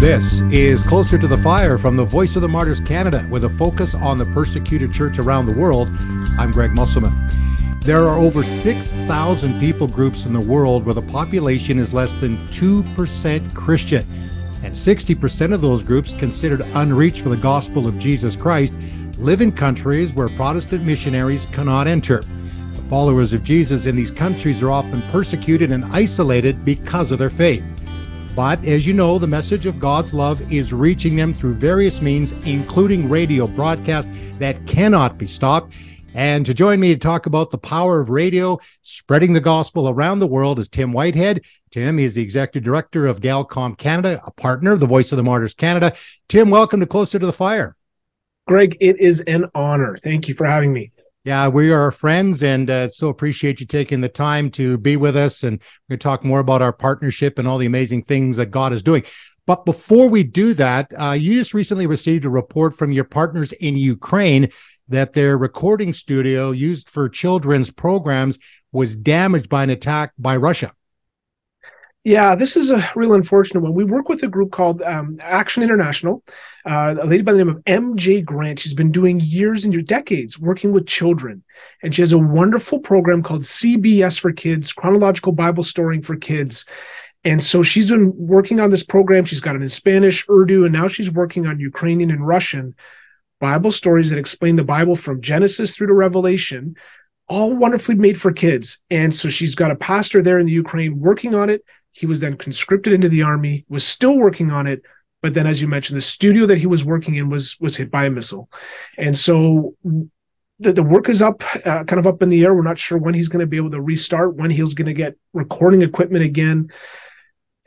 This is Closer to the Fire from the Voice of the Martyrs Canada with a focus on the persecuted church around the world. I'm Greg Musselman. There are over 6,000 people groups in the world where the population is less than 2% Christian. And 60% of those groups, considered unreached for the gospel of Jesus Christ, live in countries where Protestant missionaries cannot enter. The followers of Jesus in these countries are often persecuted and isolated because of their faith. But as you know, the message of God's love is reaching them through various means, including radio broadcast that cannot be stopped. And to join me to talk about the power of radio spreading the gospel around the world is Tim Whitehead. Tim is the executive director of Galcom Canada, a partner of the Voice of the Martyrs Canada. Tim, welcome to Closer to the Fire. Greg, it is an honor. Thank you for having me. Yeah, we are friends and uh, so appreciate you taking the time to be with us. And we're going to talk more about our partnership and all the amazing things that God is doing. But before we do that, uh, you just recently received a report from your partners in Ukraine that their recording studio used for children's programs was damaged by an attack by Russia. Yeah, this is a real unfortunate one. We work with a group called um, Action International, uh, a lady by the name of MJ Grant. She's been doing years and decades working with children. And she has a wonderful program called CBS for Kids, Chronological Bible Storying for Kids. And so she's been working on this program. She's got it in Spanish, Urdu, and now she's working on Ukrainian and Russian Bible stories that explain the Bible from Genesis through to Revelation, all wonderfully made for kids. And so she's got a pastor there in the Ukraine working on it he was then conscripted into the army, was still working on it, but then, as you mentioned, the studio that he was working in was was hit by a missile, and so the, the work is up, uh, kind of up in the air. We're not sure when he's going to be able to restart, when he's going to get recording equipment again.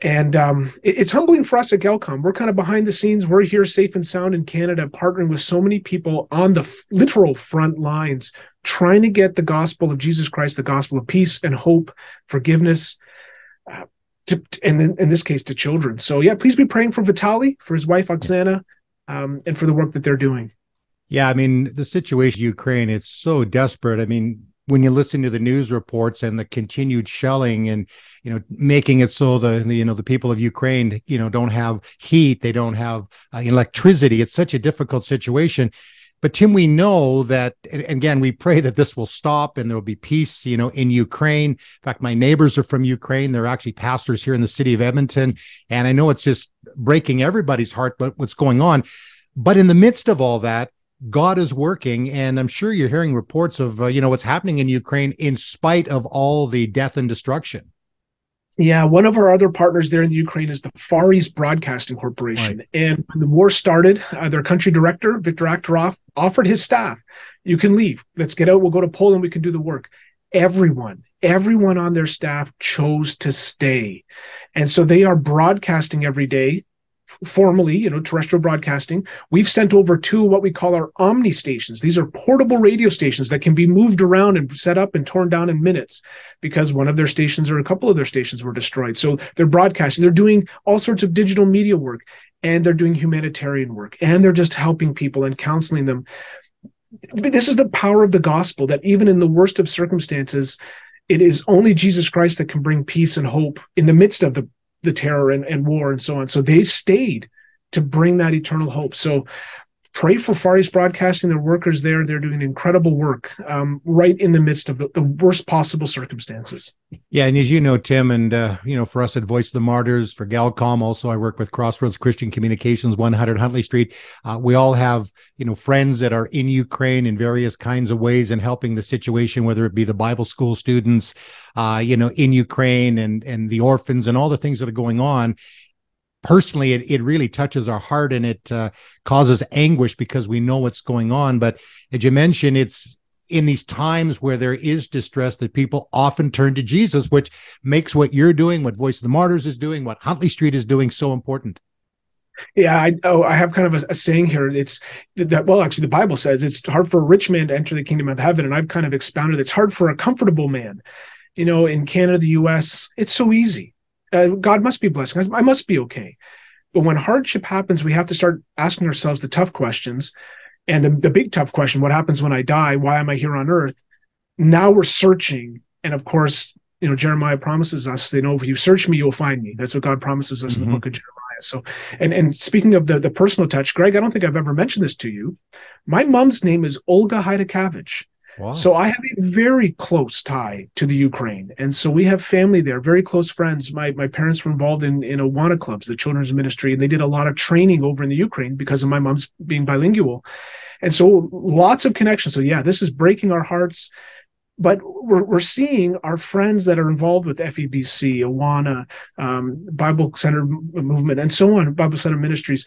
And um, it, it's humbling for us at Galcom. We're kind of behind the scenes. We're here safe and sound in Canada, partnering with so many people on the f- literal front lines, trying to get the gospel of Jesus Christ, the gospel of peace and hope, forgiveness, uh, to, and in, in, this case to children. So yeah, please be praying for Vitali, for his wife Oksana, um, and for the work that they're doing. Yeah, I mean the situation in Ukraine, it's so desperate. I mean, when you listen to the news reports and the continued shelling and you know making it so the, the you know the people of Ukraine you know don't have heat, they don't have uh, electricity. It's such a difficult situation. But Tim, we know that, and again, we pray that this will stop and there will be peace, you know, in Ukraine. In fact, my neighbors are from Ukraine. They're actually pastors here in the city of Edmonton. And I know it's just breaking everybody's heart, but what's going on. But in the midst of all that, God is working, and I'm sure you're hearing reports of uh, you know what's happening in Ukraine in spite of all the death and destruction. Yeah, one of our other partners there in the Ukraine is the Far East Broadcasting Corporation. Right. And when the war started, uh, their country director, Viktor Akhtarov, offered his staff, you can leave. Let's get out. We'll go to Poland. We can do the work. Everyone, everyone on their staff chose to stay. And so they are broadcasting every day formally, you know, terrestrial broadcasting, we've sent over two what we call our Omni stations. These are portable radio stations that can be moved around and set up and torn down in minutes because one of their stations or a couple of their stations were destroyed. So they're broadcasting, they're doing all sorts of digital media work and they're doing humanitarian work and they're just helping people and counseling them. This is the power of the gospel that even in the worst of circumstances, it is only Jesus Christ that can bring peace and hope in the midst of the the terror and, and war and so on. So they stayed to bring that eternal hope. So pray for Far East Broadcasting, their workers there. They're doing incredible work um, right in the midst of the, the, worst possible circumstances. Yeah, and as you know, Tim, and uh, you know, for us at Voice of the Martyrs, for Galcom, also I work with Crossroads Christian Communications, 100 Huntley Street. Uh, we all have you know friends that are in Ukraine in various kinds of ways and helping the situation, whether it be the Bible school students, uh, you know, in Ukraine and and the orphans and all the things that are going on personally it, it really touches our heart and it uh, causes anguish because we know what's going on but as you mentioned it's in these times where there is distress that people often turn to jesus which makes what you're doing what voice of the martyrs is doing what huntley street is doing so important yeah, I oh, I have kind of a, a, saying here. It's that well, actually, the Bible says it's hard for a rich man to enter the kingdom of heaven, and I've kind of expounded it's hard for a comfortable man. You know, in Canada, the U.S., it's so easy uh, God must be blessing us. I must be okay. But when hardship happens, we have to start asking ourselves the tough questions. And the, the big tough question what happens when I die? Why am I here on earth? Now we're searching. And of course, you know, Jeremiah promises us, you know, if you search me, you'll find me. That's what God promises us mm-hmm. in the mm-hmm. book of Jeremiah. So, and and speaking of the the personal touch, Greg, I don't think I've ever mentioned this to you. My mom's name is Olga Haidakavich. Wow. So I have a very close tie to the Ukraine, and so we have family there, very close friends. My my parents were involved in in Awana clubs, the children's ministry, and they did a lot of training over in the Ukraine because of my mom's being bilingual, and so lots of connections. So yeah, this is breaking our hearts but we're, we're seeing our friends that are involved with FEBC, Awana, um, Bible Center Movement, and so on, Bible Center Ministries.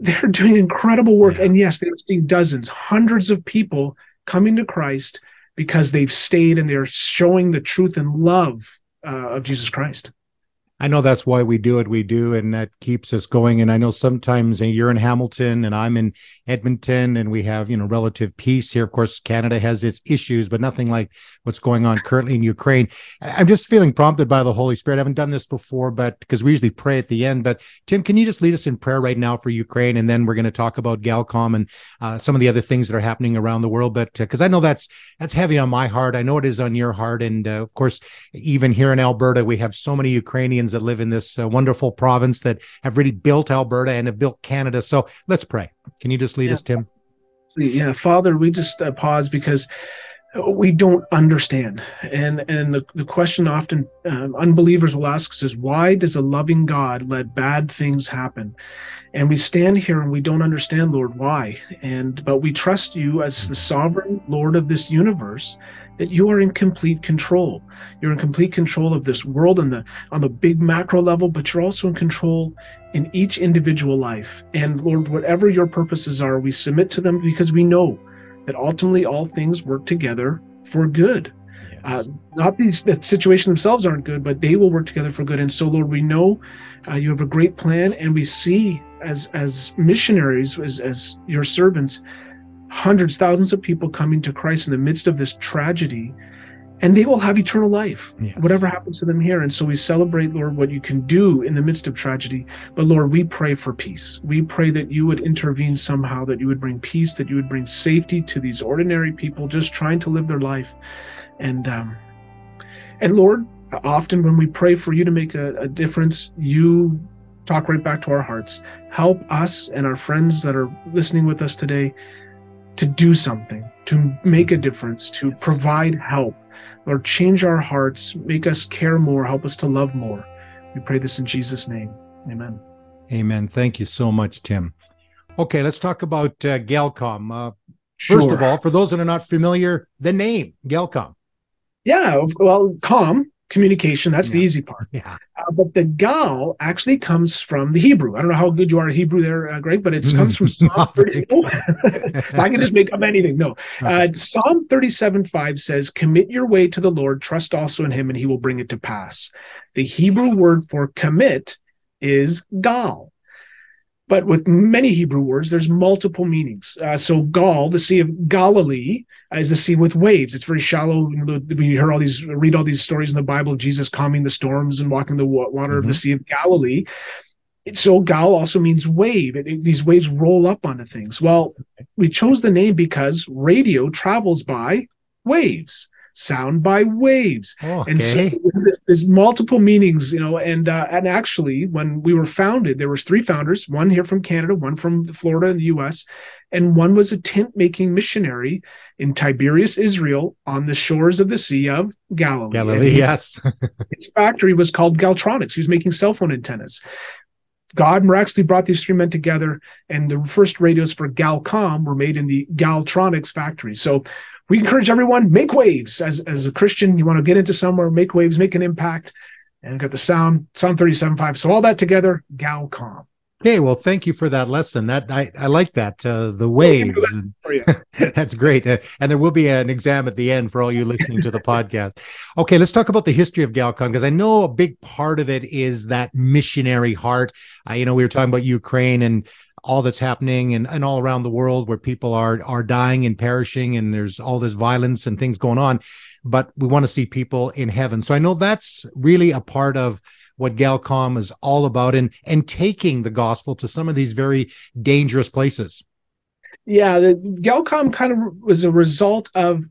They're doing incredible work. Yeah. And yes, they're seeing dozens, hundreds of people coming to Christ because they've stayed and they're showing the truth and love uh, of Jesus Christ. I know that's why we do what we do, and that keeps us going. And I know sometimes you're in Hamilton and I'm in Edmonton, and we have you know relative peace here. Of course, Canada has its issues, but nothing like what's going on currently in Ukraine. I'm just feeling prompted by the Holy Spirit. I haven't done this before, but because we usually pray at the end. But Tim, can you just lead us in prayer right now for Ukraine, and then we're going to talk about Galcom and uh, some of the other things that are happening around the world. But because uh, I know that's that's heavy on my heart, I know it is on your heart, and uh, of course, even here in Alberta, we have so many Ukrainians that live in this uh, wonderful province that have really built Alberta and have built Canada. So let's pray. Can you just lead yeah. us, Tim? Yeah, Father, we just uh, pause because we don't understand and and the, the question often um, unbelievers will ask us is why does a loving god let bad things happen and we stand here and we don't understand lord why and but we trust you as the sovereign lord of this universe that you are in complete control. You're in complete control of this world on the on the big macro level, but you're also in control in each individual life. And Lord, whatever your purposes are, we submit to them because we know that ultimately all things work together for good. Yes. Uh, not these the situation themselves aren't good, but they will work together for good. And so, Lord, we know uh, you have a great plan, and we see as as missionaries, as as your servants, hundreds, thousands of people coming to Christ in the midst of this tragedy, and they will have eternal life, yes. whatever happens to them here. And so we celebrate, Lord, what you can do in the midst of tragedy. But Lord, we pray for peace. We pray that you would intervene somehow, that you would bring peace, that you would bring safety to these ordinary people just trying to live their life. And um, and Lord, often when we pray for you to make a, a difference, you talk right back to our hearts. Help us and our friends that are listening with us today to do something, to make a difference, to yes. provide help, or change our hearts, make us care more, help us to love more. We pray this in Jesus' name. Amen. Amen. Thank you so much, Tim. Okay, let's talk about uh, Galcom. Uh, sure. First of all, for those that are not familiar, the name Galcom. Yeah, well, com communication. That's yeah. the easy part. Yeah. Uh, but the gal actually comes from the Hebrew. I don't know how good you are at Hebrew there, uh, Greg, but it comes from Psalm 30. I can just make up anything. No. Uh, Psalm 37 5 says, Commit your way to the Lord, trust also in him, and he will bring it to pass. The Hebrew word for commit is gal. But with many Hebrew words, there's multiple meanings. Uh, so Gal, the Sea of Galilee, is the sea with waves. It's very shallow. We hear all these, read all these stories in the Bible of Jesus calming the storms and walking the water mm-hmm. of the mm-hmm. Sea of Galilee. So Gal also means wave. It, it, these waves roll up onto things. Well, we chose the name because radio travels by waves sound by waves. Oh, okay. And so there's multiple meanings, you know, and uh, and actually when we were founded, there was three founders, one here from Canada, one from Florida in the US, and one was a tent making missionary in Tiberias, Israel, on the shores of the Sea of Galilee. Galilee, he, yes. his factory was called Galtronics. He was making cell phone antennas. God miraculously brought these three men together, and the first radios for Galcom were made in the Galtronics factory. So we encourage everyone make waves as as a Christian. You want to get into somewhere, make waves, make an impact, and got the sound sound 37.5. So all that together, Galcom. Okay, well, thank you for that lesson. That I, I like that uh, the waves. That That's great, uh, and there will be an exam at the end for all you listening to the podcast. Okay, let's talk about the history of Galcom because I know a big part of it is that missionary heart. Uh, you know, we were talking about Ukraine and all that's happening and, and all around the world where people are are dying and perishing and there's all this violence and things going on. But we want to see people in heaven. So i know that's really a part of what galcom is all about and and taking the gospel to some of these very dangerous places. Yeah the galcom kind of was a result of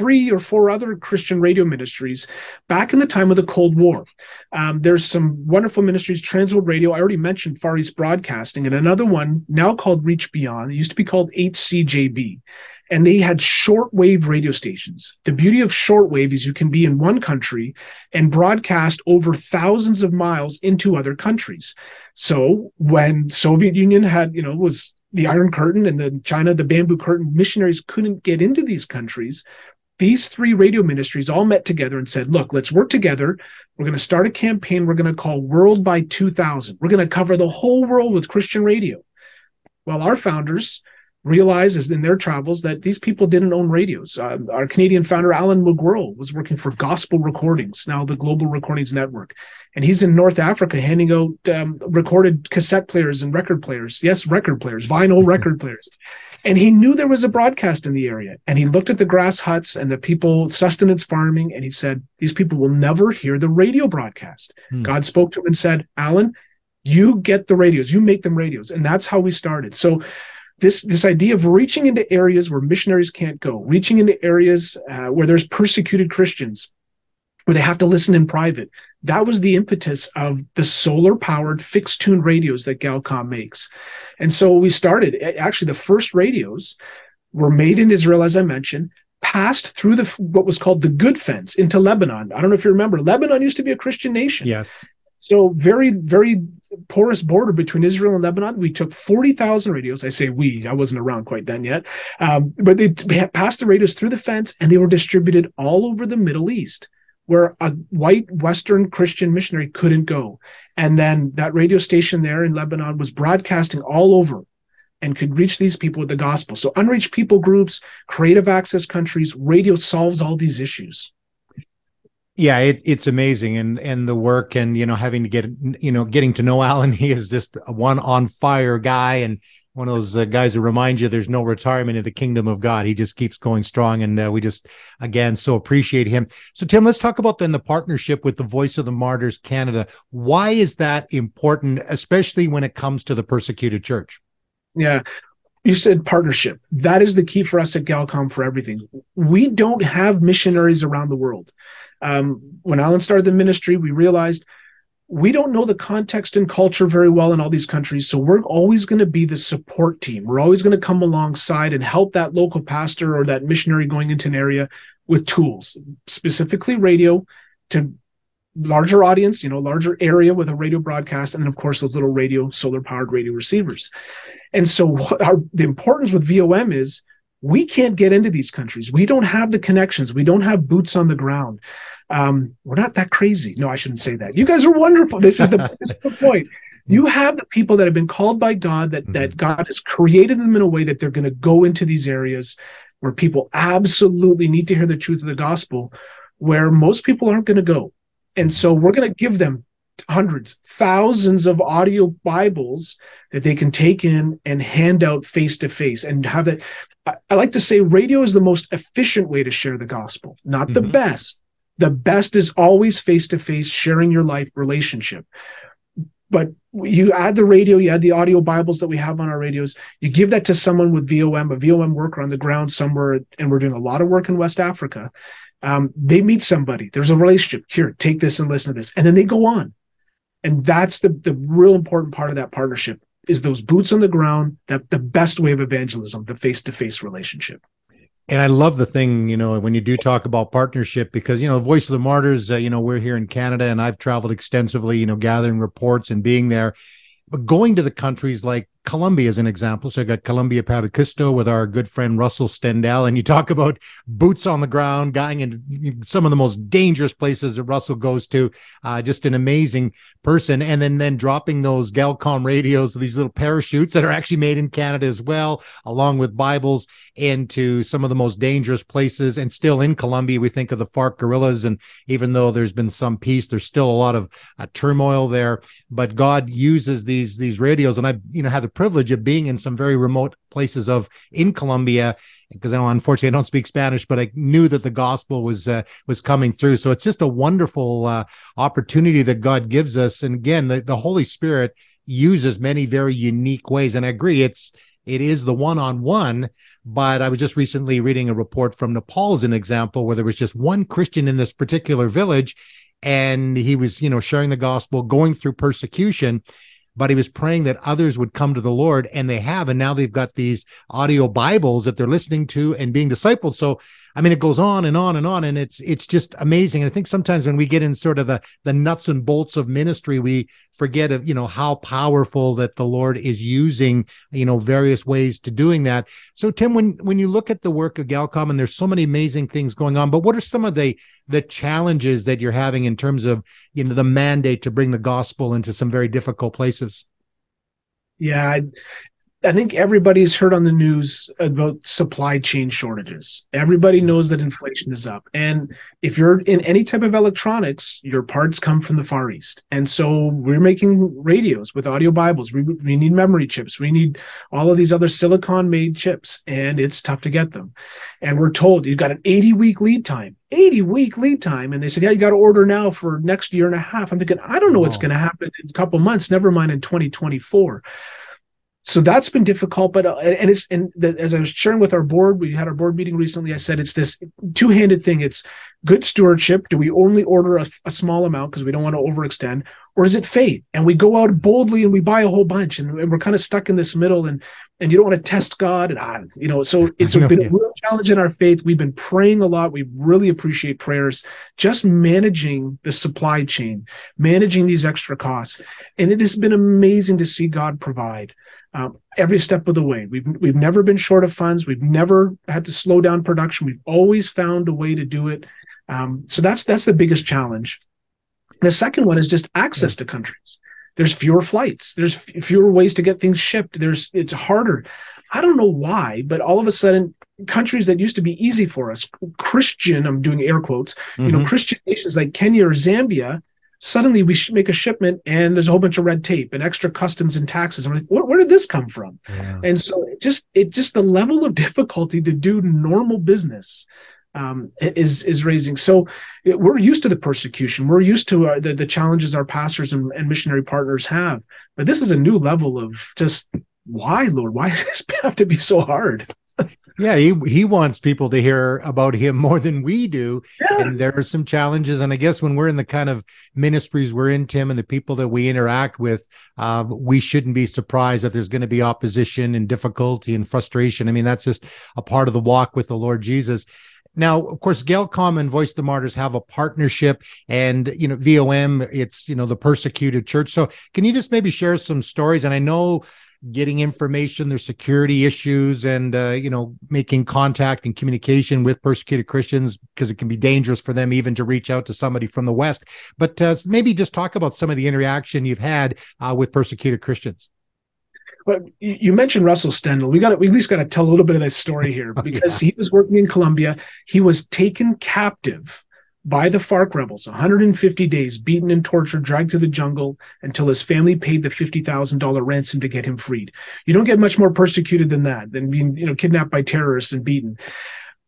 three or four other Christian radio ministries back in the time of the Cold War. Um, there's some wonderful ministries, Trans World Radio. I already mentioned Far East Broadcasting, and another one now called Reach Beyond. It used to be called HCJB and they had shortwave radio stations. The beauty of shortwave is you can be in one country and broadcast over thousands of miles into other countries. So when Soviet Union had, you know, was the Iron Curtain and then China, the Bamboo Curtain, missionaries couldn't get into these countries. These three radio ministries all met together and said, look, let's work together. We're going to start a campaign we're going to call World by 2000. We're going to cover the whole world with Christian radio. Well, our founders, realizes in their travels that these people didn't own radios. Uh, our Canadian founder, Alan McGuirl, was working for Gospel Recordings, now the Global Recordings Network. And he's in North Africa handing out um, recorded cassette players and record players. Yes, record players, vinyl record players. And he knew there was a broadcast in the area. And he looked at the grass huts and the people sustenance farming, and he said, These people will never hear the radio broadcast. Hmm. God spoke to him and said, Alan, you get the radios, you make them radios. And that's how we started. So this this idea of reaching into areas where missionaries can't go, reaching into areas uh, where there's persecuted Christians, where they have to listen in private. That was the impetus of the solar powered fixed tune radios that Galcom makes. And so we started. Actually, the first radios were made in Israel, as I mentioned, passed through the what was called the good fence into Lebanon. I don't know if you remember. Lebanon used to be a Christian nation. Yes. So very, very porous border between Israel and Lebanon. We took 40,000 radios. I say we, I wasn't around quite then yet. Um, but they passed the radios through the fence and they were distributed all over the Middle East where a white Western Christian missionary couldn't go. And then that radio station there in Lebanon was broadcasting all over and could reach these people with the gospel. So unreached people groups, creative access countries, radio solves all these issues yeah it, it's amazing and and the work and you know having to get you know getting to know alan he is just one on fire guy and one of those uh, guys who remind you there's no retirement in the kingdom of god. He just keeps going strong and uh, we just again so appreciate him. So tim let's talk about then the partnership with the voice of the martyrs canada. Why is that important especially when it comes to the persecuted church? Yeah. You said partnership. That is the key for us at galcom for everything. We don't have missionaries around the world. Um, when Alan started the ministry, we realized we don't know the context and culture very well in all these countries. So we're always going to be the support team. We're always going to come alongside and help that local pastor or that missionary going into an area with tools, specifically radio to larger audience, you know, larger area with a radio broadcast, and then of course those little radio, solar powered radio receivers. And so our, the importance with VOM is we can't get into these countries. We don't have the connections. We don't have boots on the ground. Um, we're not that crazy. No, I shouldn't say that. You guys are wonderful. This is the, this is the point. You have the people that have been called by God, that, mm-hmm. that God has created them in a way that they're going to go into these areas where people absolutely need to hear the truth of the gospel, where most people aren't going to go. And so we're going to give them hundreds, thousands of audio Bibles that they can take in and hand out face to face and have that. I, like to say radio is the most efficient way to share the gospel, not mm-hmm. the best. The best is always face to face sharing your life relationship. But you add the radio, you add the audio Bibles that we have on our radios, you give that to someone with VOM, a VOM worker on the ground somewhere, and we're doing a lot of work in West Africa. Um, they meet somebody, there's a relationship. Here, take this and listen to this. And then they go on. And that's the, the real important part of that partnership is those boots on the ground, that the best way of evangelism, the face-to-face relationship. And I love the thing, you know, when you do talk about partnership, because, you know, the Voice of the Martyrs, uh, you know, we're here in Canada and I've traveled extensively, you know, gathering reports and being there. But going to the countries like Colombia as an example. So I got Colombia Paracusto with our good friend Russell Stendal, and you talk about boots on the ground, going in some of the most dangerous places that Russell goes to. Uh, just an amazing person, and then then dropping those Galcom radios, these little parachutes that are actually made in Canada as well, along with Bibles into some of the most dangerous places. And still in Colombia, we think of the FARC guerrillas, and even though there's been some peace, there's still a lot of uh, turmoil there. But God uses these these radios, and I you know had the privilege of being in some very remote places of in Colombia because I unfortunately I don't speak Spanish, but I knew that the gospel was uh, was coming through. So it's just a wonderful uh, opportunity that God gives us. And again, the, the Holy Spirit uses many very unique ways. And I agree, it's it is the one on one. But I was just recently reading a report from Nepal as an example where there was just one Christian in this particular village and he was, you know, sharing the gospel, going through persecution but he was praying that others would come to the Lord, and they have. And now they've got these audio Bibles that they're listening to and being discipled. So I mean, it goes on and on and on, and it's it's just amazing. And I think sometimes when we get in sort of the the nuts and bolts of ministry, we forget of you know how powerful that the Lord is using you know various ways to doing that. So Tim, when when you look at the work of Galcom, and there's so many amazing things going on, but what are some of the the challenges that you're having in terms of you know the mandate to bring the gospel into some very difficult places? Yeah, I think everybody's heard on the news about supply chain shortages. Everybody mm-hmm. knows that inflation is up. And if you're in any type of electronics, your parts come from the Far East. And so we're making radios with audio Bibles. We, we need memory chips. We need all of these other silicon made chips, and it's tough to get them. And we're told you've got an 80 week lead time. 80 week lead time. And they said, Yeah, you got to order now for next year and a half. I'm thinking, I don't know what's going to happen in a couple months, never mind in 2024 so that's been difficult but uh, and it's and the, as i was sharing with our board we had our board meeting recently i said it's this two-handed thing. It's good stewardship. Do we only order a, a small amount because we don't want to overextend or is it faith and we go out boldly and we buy a whole bunch and, and we're kind of stuck in this middle and and you don't want to test god and I, you know so it's know, been yeah. a real challenge in our faith. We've been praying a lot. We really appreciate prayers. Just managing the supply chain managing these extra costs. And it has been amazing to see god provide um, every step of the way. We've we've never been short of funds. We've never had to slow down production. We've always found a way to do it. Um, so that's that's the biggest challenge. The second one is just access to countries. There's fewer flights. There's f- fewer ways to get things shipped. There's it's harder. I don't know why, but all of a sudden, countries that used to be easy for us, Christian, I'm doing air quotes, mm-hmm. you know, mm-hmm. Christian nations like Kenya or Zambia, suddenly we make a shipment and there's a whole bunch of red tape and extra customs and taxes. I'm like, where, where did this come from? Yeah. And so it just it just the level of difficulty to do normal business um, is is raising. So it, we're used to the persecution. We're used to our, the the challenges our pastors and, and missionary partners have. But this is a new level of just why, Lord? Why does this have to be so hard? Yeah, he he wants people to hear about him more than we do. Yeah. And there are some challenges. And I guess when we're in the kind of ministries we're in, Tim, and the people that we interact with, uh, we shouldn't be surprised that there's going to be opposition and difficulty and frustration. I mean, that's just a part of the walk with the Lord Jesus. Now, of course, Galcom and Voice of the Martyrs have a partnership, and you know, VOM, it's you know the persecuted church. So, can you just maybe share some stories? And I know getting information there's security issues and uh, you know making contact and communication with persecuted christians because it can be dangerous for them even to reach out to somebody from the west but uh, maybe just talk about some of the interaction you've had uh, with persecuted christians well, you mentioned Russell Stendal. We got we at least got to tell a little bit of that story here because yeah. he was working in Colombia. He was taken captive by the FARC rebels, 150 days, beaten and tortured, dragged to the jungle until his family paid the $50,000 ransom to get him freed. You don't get much more persecuted than that, than being, you know, kidnapped by terrorists and beaten.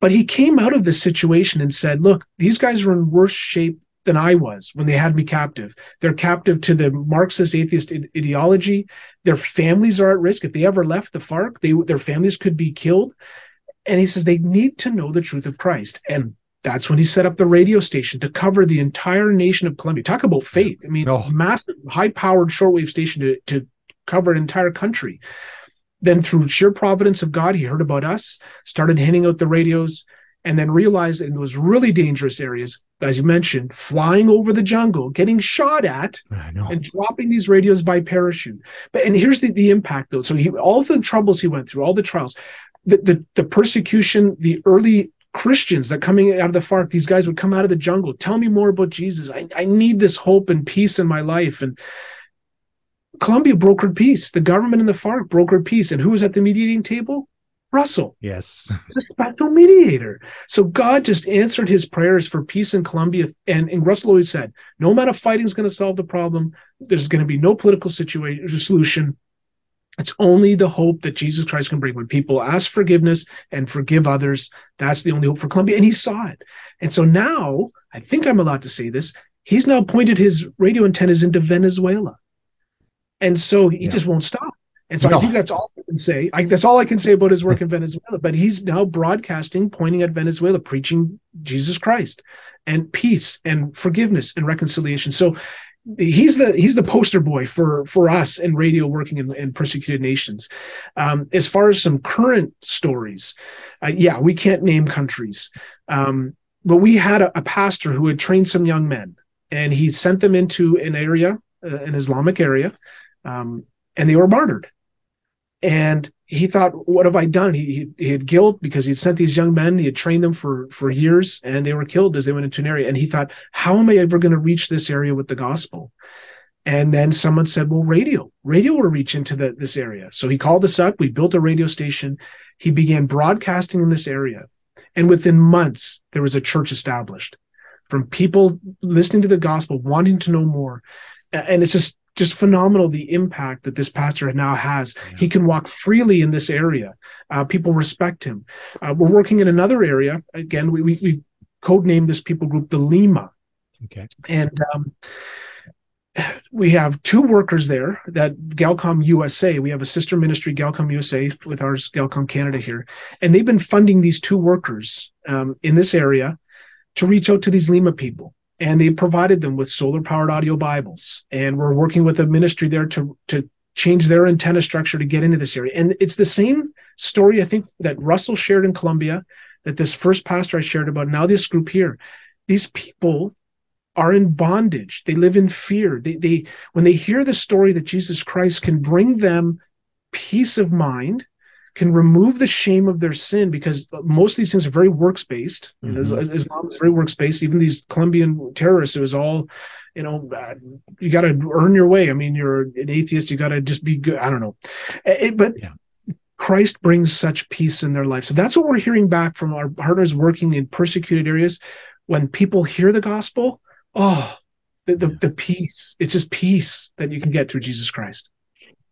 But he came out of this situation and said, look, these guys are in worse shape than I was when they had me captive. They're captive to the Marxist atheist ideology. Their families are at risk. If they ever left the FARC, they, their families could be killed. And he says they need to know the truth of Christ. And that's when he set up the radio station to cover the entire nation of Colombia. Talk about faith. I mean, oh. massive, high powered shortwave station to, to cover an entire country. Then, through sheer providence of God, he heard about us, started handing out the radios, and then realized in those really dangerous areas, as you mentioned, flying over the jungle, getting shot at, and dropping these radios by parachute. But and here's the, the impact though. So he all the troubles he went through, all the trials, the, the, the persecution, the early Christians that coming out of the FARC, these guys would come out of the jungle. Tell me more about Jesus. I, I need this hope and peace in my life. And Colombia brokered peace. The government and the FARC brokered peace. And who was at the mediating table? Russell. Yes. The special mediator. So God just answered his prayers for peace in Colombia. And, and Russell always said, no amount of fighting is going to solve the problem. There's going to be no political situation solution. It's only the hope that Jesus Christ can bring. When people ask forgiveness and forgive others, that's the only hope for Colombia. And he saw it. And so now, I think I'm allowed to say this, he's now pointed his radio antennas into Venezuela. And so he yeah. just won't stop. And so no. I think that's all I can say. I, that's all I can say about his work in Venezuela. But he's now broadcasting, pointing at Venezuela, preaching Jesus Christ and peace and forgiveness and reconciliation. So he's the he's the poster boy for for us in radio working in, in persecuted nations. Um, as far as some current stories, uh, yeah, we can't name countries, um, but we had a, a, pastor who had trained some young men, and he sent them into an area, uh, an Islamic area, um, and they were martyred and he thought what have i done? He, he, he had guilt because he'd sent these young men he had trained them for for years and they were killed as they went into an area. And he thought how am i ever going to reach this area with the gospel? And then someone said well radio radio will reach into the, this area. So he called us up we built a radio station he began broadcasting in this area. And within months there was a church established from people listening to the gospel wanting to know more. And it's just just phenomenal the impact that this pastor now has. Yeah. He can walk freely in this area. Uh, people respect him. Uh, we're working in another area. Again, we, we, we codenamed this people group the Lima. Okay. And um, we have two workers there that Galcom USA, we have a sister ministry, Galcom USA, with ours, Galcom Canada here. And they've been funding these two workers um, in this area to reach out to these Lima people and they provided them with solar powered audio Bibles. And we're working with a ministry there to, to change their antenna structure to get into this area. And it's the same story, I think, that Russell shared in Colombia, that this first pastor I shared about, now this group here. These people are in bondage. They live in fear. They, they when they hear the story that Jesus Christ can bring them peace of mind can remove the shame of their sin because most of these things are very works based. Mm-hmm. You know. Islam is very works based. Even these Colombian terrorists, it was all, you know, uh, you got to earn your way. I mean, you're an atheist, you got to just be good. I don't know, it, but. Yeah. Christ brings such peace in their life. So that's what we're hearing back from our partners working in persecuted areas. When people hear the gospel, oh, the, the, the peace. It's just peace that you can get through Jesus Christ.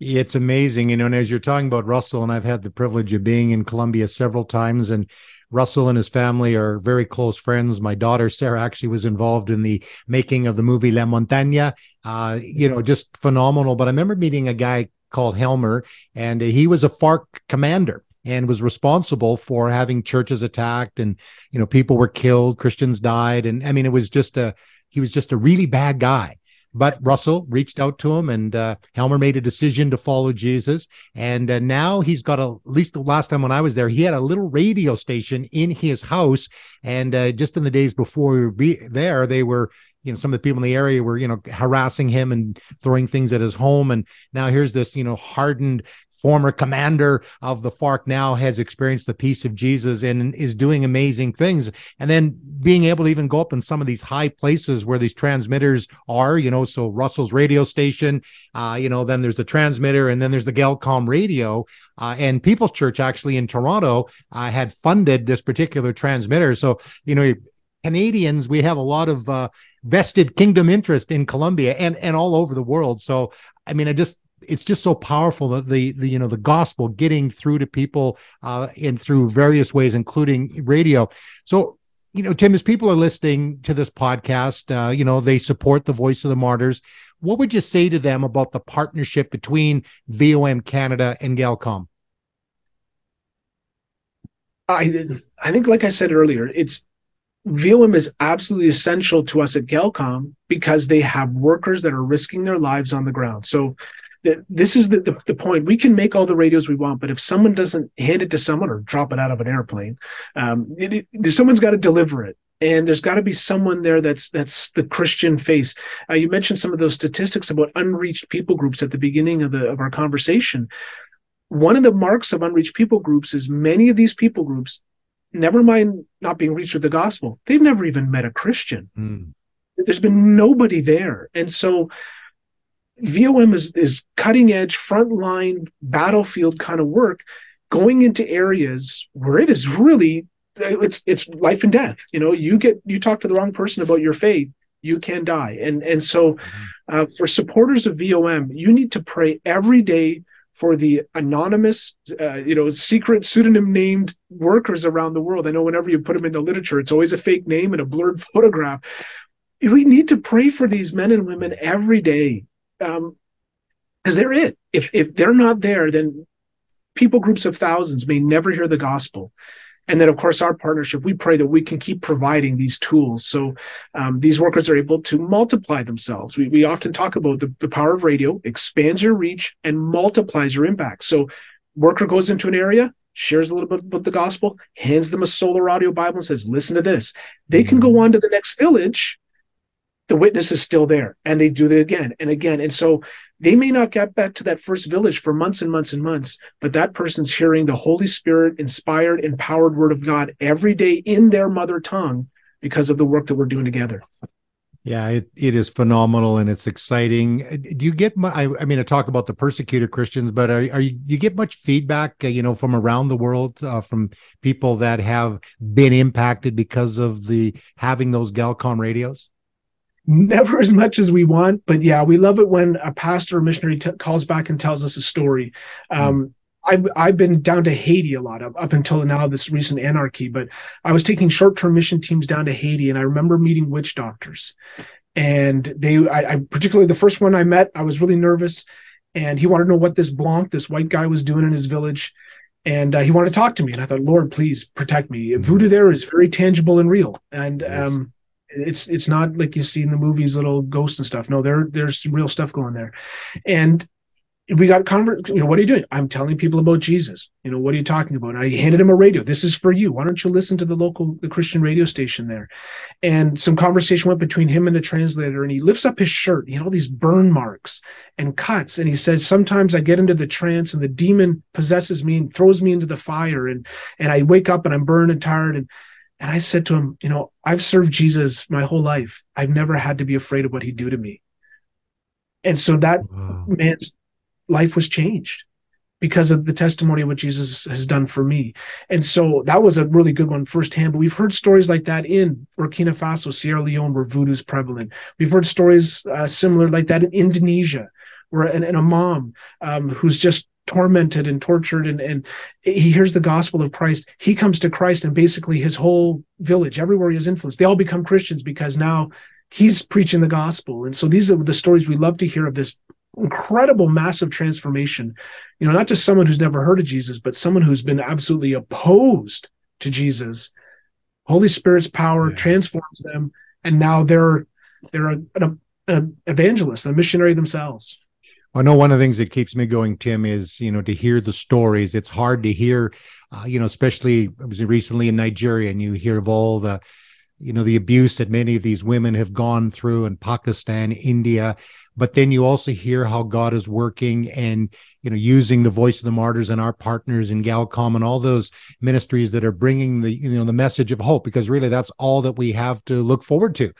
It's amazing, you know, and as you're talking about Russell, and I've had the privilege of being in Colombia several times, and Russell and his family are very close friends. My daughter Sarah actually was involved in the making of the movie La Montaña. Uh, you know, just phenomenal. But I remember meeting a guy called Helmer, and he was a FARC commander and was responsible for having churches attacked, and you know, people were killed, Christians died, and I mean, it was just a he was just a really bad guy but Russell reached out to him, and uh, Helmer made a decision to follow Jesus. And uh, now he's got a, at least the last time when I was there, he had a little radio station in his house. And uh, just in the days before we were there, they were you know some of the people in the area were you know harassing him and throwing things at his home and now here's this you know hardened former commander of the FARC now has experienced the peace of Jesus and is doing amazing things. And then being able to even go up in some of these high places where these transmitters are, you know, so Russell's radio station, uh, you know, then there's the transmitter and then there's the Galcom radio. Uh, and People's Church actually in Toronto uh, had funded this particular transmitter. So, you know, Canadians, we have a lot of uh, vested kingdom interest in Colombia and and all over the world. So, I mean, I just it's just so powerful that the, the you know the gospel getting through to people uh and through various ways including radio so you know tim as people are listening to this podcast uh you know they support the voice of the martyrs what would you say to them about the partnership between vom canada and galcom i i think like i said earlier it's VOM is absolutely essential to us at Galcom because they have workers that are risking their lives on the ground. So this is the, the, the, point. We can make all the radios we want, but if someone doesn't hand it to someone or drop it out of an airplane, um, it, it, someone's got to deliver it. And there's got to be someone there that's that's the Christian face. Uh, you mentioned some of those statistics about unreached people groups at the beginning of the of our conversation. One of the marks of unreached people groups is many of these people groups, never mind not being reached with the gospel, they've never even met a Christian. Mm. There's been nobody there, and so VOM is, is cutting edge, frontline battlefield kind of work, going into areas where it is really it's it's life and death. You know, you get you talk to the wrong person about your faith, you can die. And and so, mm-hmm. uh, for supporters of VOM, you need to pray every day for the anonymous, uh, you know, secret pseudonym named workers around the world. I know whenever you put them in the literature, it's always a fake name and a blurred photograph. We need to pray for these men and women every day um, because they're it. If if they're not there, then people groups of thousands may never hear the gospel. And then, of course, our partnership, we pray that we can keep providing these tools so um, these workers are able to multiply themselves. We, we often talk about the, the power of radio expands your reach and multiplies your impact. So, worker goes into an area, shares a little bit about the gospel, hands them a solar audio Bible, and says, Listen to this. They can go on to the next village. The witness is still there, and they do it again and again. And so they may not get back to that first village for months and months and months, but that person's hearing the Holy Spirit inspired, empowered word of God every day in their mother tongue because of the work that we're doing together. Yeah, it, it is phenomenal and it's exciting. Do you get? I, I mean, I talk about the persecuted Christians, but are, are you you get much feedback? Uh, you know, from around the world, uh, from people that have been impacted because of the having those Galcom radios never as much as we want but yeah we love it when a pastor or missionary t- calls back and tells us a story um, mm. I've, I've been down to Haiti a lot up, up until now, this recent anarchy, but I was taking short term mission teams down to Haiti and I remember meeting witch doctors. And they, I, I particularly the first one I met, I was really nervous and he wanted to know what this Blanc, this white guy, was doing in his village. And uh, he wanted to talk to me. And I thought, Lord, please protect me. Mm. Voodoo there is very tangible and real. And yes. um, it's it's not like you see in the movies little ghosts and stuff. No there there's real stuff going there. And we got convert you know what are you doing? I'm telling people about jesus. You know what are you talking about? And i handed him a radio. This is for you. Why don't you listen to the local the christian radio station there? And some conversation went between him and the translator and he lifts up his shirt. He had all these burn marks and cuts and he says sometimes i get into the trance and the demon possesses me and throws me into the fire and and i wake up and i'm burned and tired and and I said to him, you know, I've served Jesus my whole life. I've never had to be afraid of what he'd do to me. And so that wow. man's life was changed because of the testimony of what Jesus has done for me. And so that was a really good one firsthand. But we've heard stories like that in Burkina Faso, Sierra Leone, where voodoo is prevalent. We've heard stories uh, similar like that in Indonesia, where an, an imam um, who's just tormented and tortured and, and he hears the gospel of Christ. He comes to Christ and basically his whole village, everywhere he has influence, they all become Christians because now he's preaching the gospel. And so these are the stories we love to hear of this incredible, massive transformation. You know, not just someone who's never heard of Jesus, but someone who's been absolutely opposed to Jesus. Holy Spirit's power yeah. transforms them, and now they're they're an, an evangelist, a missionary themselves. I know one of the things that keeps me going, Tim, is you know to hear the stories. It's hard to hear, uh, you know, especially I was recently in Nigeria, and you hear of all the, you know, the abuse that many of these women have gone through in Pakistan, India. But then you also hear how God is working and you know using the voice of the martyrs and our partners in Galcom and all those ministries that are bringing the you know the message of hope. Because really, that's all that we have to look forward to.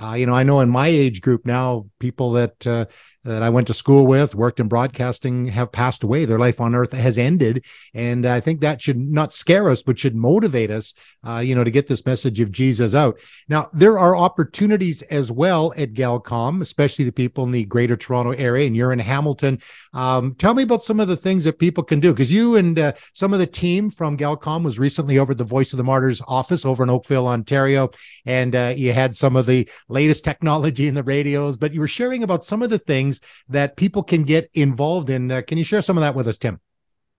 Uh, you know, I know in my age group now, people that uh, that I went to school with, worked in broadcasting, have passed away. Their life on earth has ended. And I think that should not scare us, but should motivate us, uh, you know, to get this message of Jesus out. Now, there are opportunities as well at Galcom, especially the people in the greater Toronto area, and you're in Hamilton. Um, tell me about some of the things that people can do, because you and uh, some of the team from Galcom was recently over at the Voice of the Martyrs office over in Oakville, Ontario, and uh, you had some of the latest technology in the radios, but you were sharing about some of the things that people can get involved in. Uh, can you share some of that with us, Tim?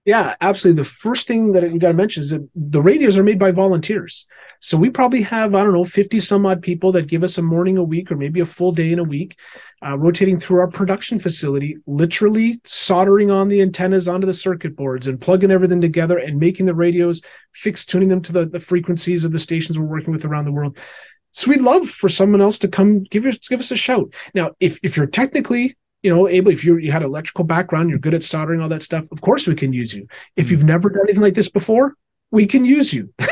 Yeah, absolutely. The first thing that we got to mention is that the radios are made by volunteers. So we probably have, I don't know, 50 some odd people that give us a morning a week or maybe a full day in a week, uh, rotating through our production facility, literally soldering on the antennas onto the circuit boards and plugging everything together and making the radios, fix tuning them to the, the frequencies of the stations we're working with around the world. So we'd love for someone else to come give us give us a shout. Now, if if you're technically you know, able if you you had electrical background, you're good at soldering, all that stuff. Of course, we can use you. If you've mm. never done anything like this before, we can use you.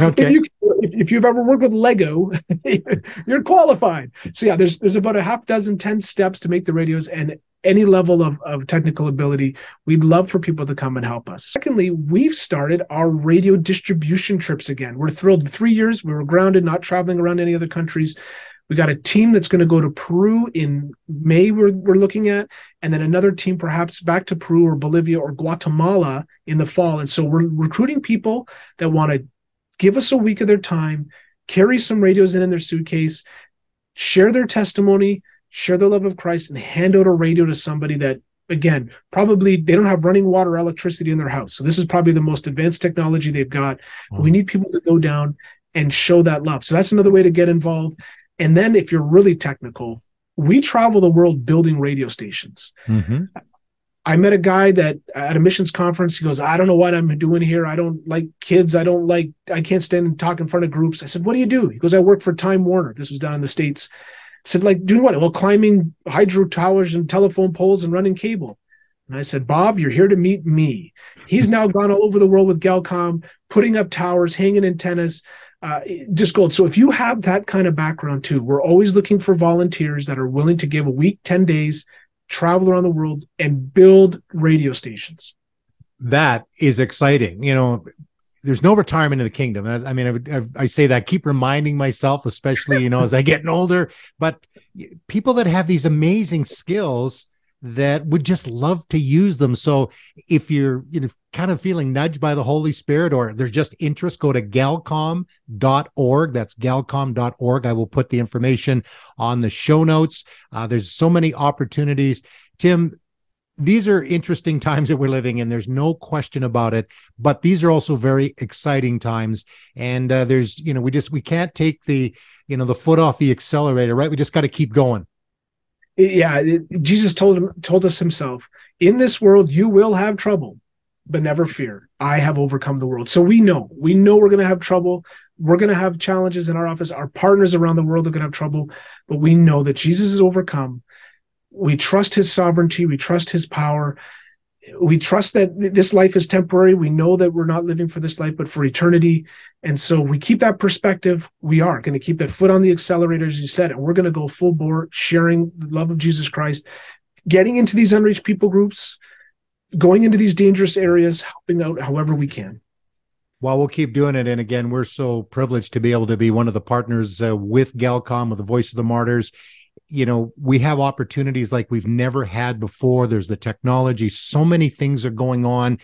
Okay. if, you if you've ever worked with Lego, you're qualified. So yeah, there's there's about a half dozen, ten steps to make the radios, and any level of, of technical ability, we'd love for people to come and help us. Secondly, we've started our radio distribution trips again. We're thrilled. Three years, we were grounded, not traveling around any other countries. We got a team that's going to go to Peru in May, we're, we're looking at, and then another team perhaps back to Peru or Bolivia or Guatemala in the fall. And so we're recruiting people that want to give us a week of their time, carry some radios in in their suitcase, share their testimony, share the love of Christ, and hand out a radio to somebody that again, probably they don't have running water or electricity in their house. So this is probably the most advanced technology they've got. Mm-hmm. We need people to go down and show that love. So that's another way to get involved. And then if you're really technical, we travel the world building radio stations. Mm-hmm. I met a guy that at a missions conference, he goes, I don't know what I'm doing here. I don't like kids. I don't like, I can't stand and talk in front of groups. I said, What do you do? He goes, I work for Time Warner. This was down in the States. I said, like, doing what? Well, climbing hydro towers and telephone poles and running cable. And I said, Bob, you're here to meet me. He's now gone all over the world with Galcom, putting up towers, hanging antennas, uh, just gold. So if you have that kind of background too, we're always looking for volunteers that are willing to give a week, 10 days, travel around the world and build radio stations. That is exciting. You know, there's no retirement in the kingdom. I mean, I, I, say that, keep reminding myself, especially, you know, as I get older, but people that have these amazing skills that would just love to use them. So if you're, you know, kind of feeling nudged by the Holy Spirit or there's just interest, go to galcom.org. That's galcom.org. I will put the information on the show notes. Uh, there's so many opportunities. Tim, these are interesting times that we're living in. There's no question about it. But these are also very exciting times. And uh, there's, you know, we just we can't take the, you know, the foot off the accelerator, right? We just got to keep going. Yeah, it, Jesus told him told us himself, in this world you will have trouble, but never fear. I have overcome the world. So we know, we know we're going to have trouble. We're going to have challenges in our office. Our partners around the world are going to have trouble, but we know that Jesus has overcome we trust his sovereignty we trust his power we trust that this life is temporary. We know that we're not living for this life but for eternity. And so we keep that perspective. We are going to keep that foot on the accelerator as you said and we're going to go full bore sharing the love of jesus christ getting into these unreached people groups going into these dangerous areas helping out however we can. Well, we'll keep doing it. And again, we're so privileged to be able to be one of the partners uh, with Galcom, with the Voice of the Martyrs you know we have opportunities like we've never had before. There's the technology. So many things are going on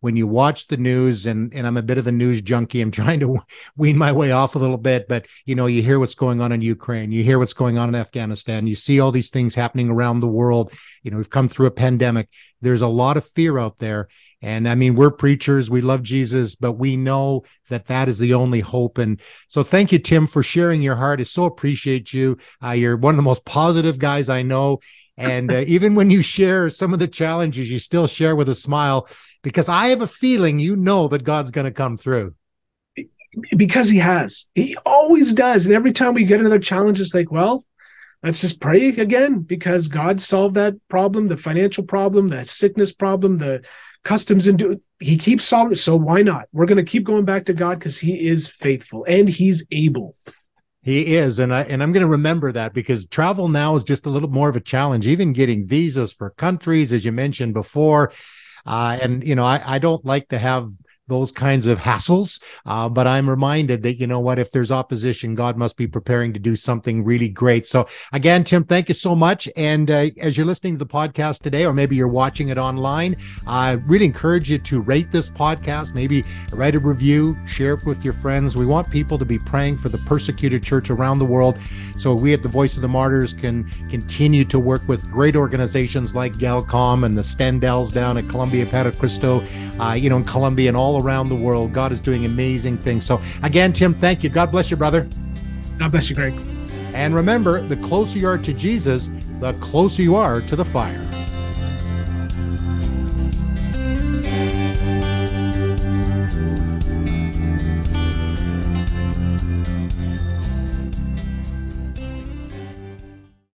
when you watch the news and and I'm a bit of a news junkie I'm trying to wean my way off a little bit but you know you hear what's going on in Ukraine you hear what's going on in Afghanistan you see all these things happening around the world you know we've come through a pandemic there's a lot of fear out there and I mean, we're preachers, we love Jesus, but we know that that is the only hope. And so, thank you, Tim, for sharing your heart. I so appreciate you. Uh, you're one of the most positive guys I know. And uh, even when you share some of the challenges, you still share with a smile because I have a feeling you know that God's going to come through. Because he has, he always does. And every time we get another challenge, it's like, well, let's just pray again because God solved that problem, the financial problem, the sickness problem, the customs and do he keeps solving so why not? We're going to keep going back to god because he is faithful and he's able. He is and i and i'm going to remember that because travel now is just a little more of a challenge. Even getting visas for countries as you mentioned before uh, and you know I, I don't like to have those kinds of hassles. Uh, but I'm reminded that, you know what, if there's opposition, God must be preparing to do something really great. So again, Tim, thank you so much. And uh, as you're listening to the podcast today, or maybe you're watching it online, I really encourage you to rate this podcast, maybe write a review, share it with your friends. We want people to be praying for the persecuted church around the world. So we at the Voice of the Martyrs can continue to work with great organizations like Galcom and the Stendals down at Colombia Para Cristo, uh, you know, in Colombia and all around the world. God is doing amazing things. So, again, Tim, thank you. God bless you, brother. God bless you, Greg. And remember, the closer you are to Jesus, the closer you are to the fire.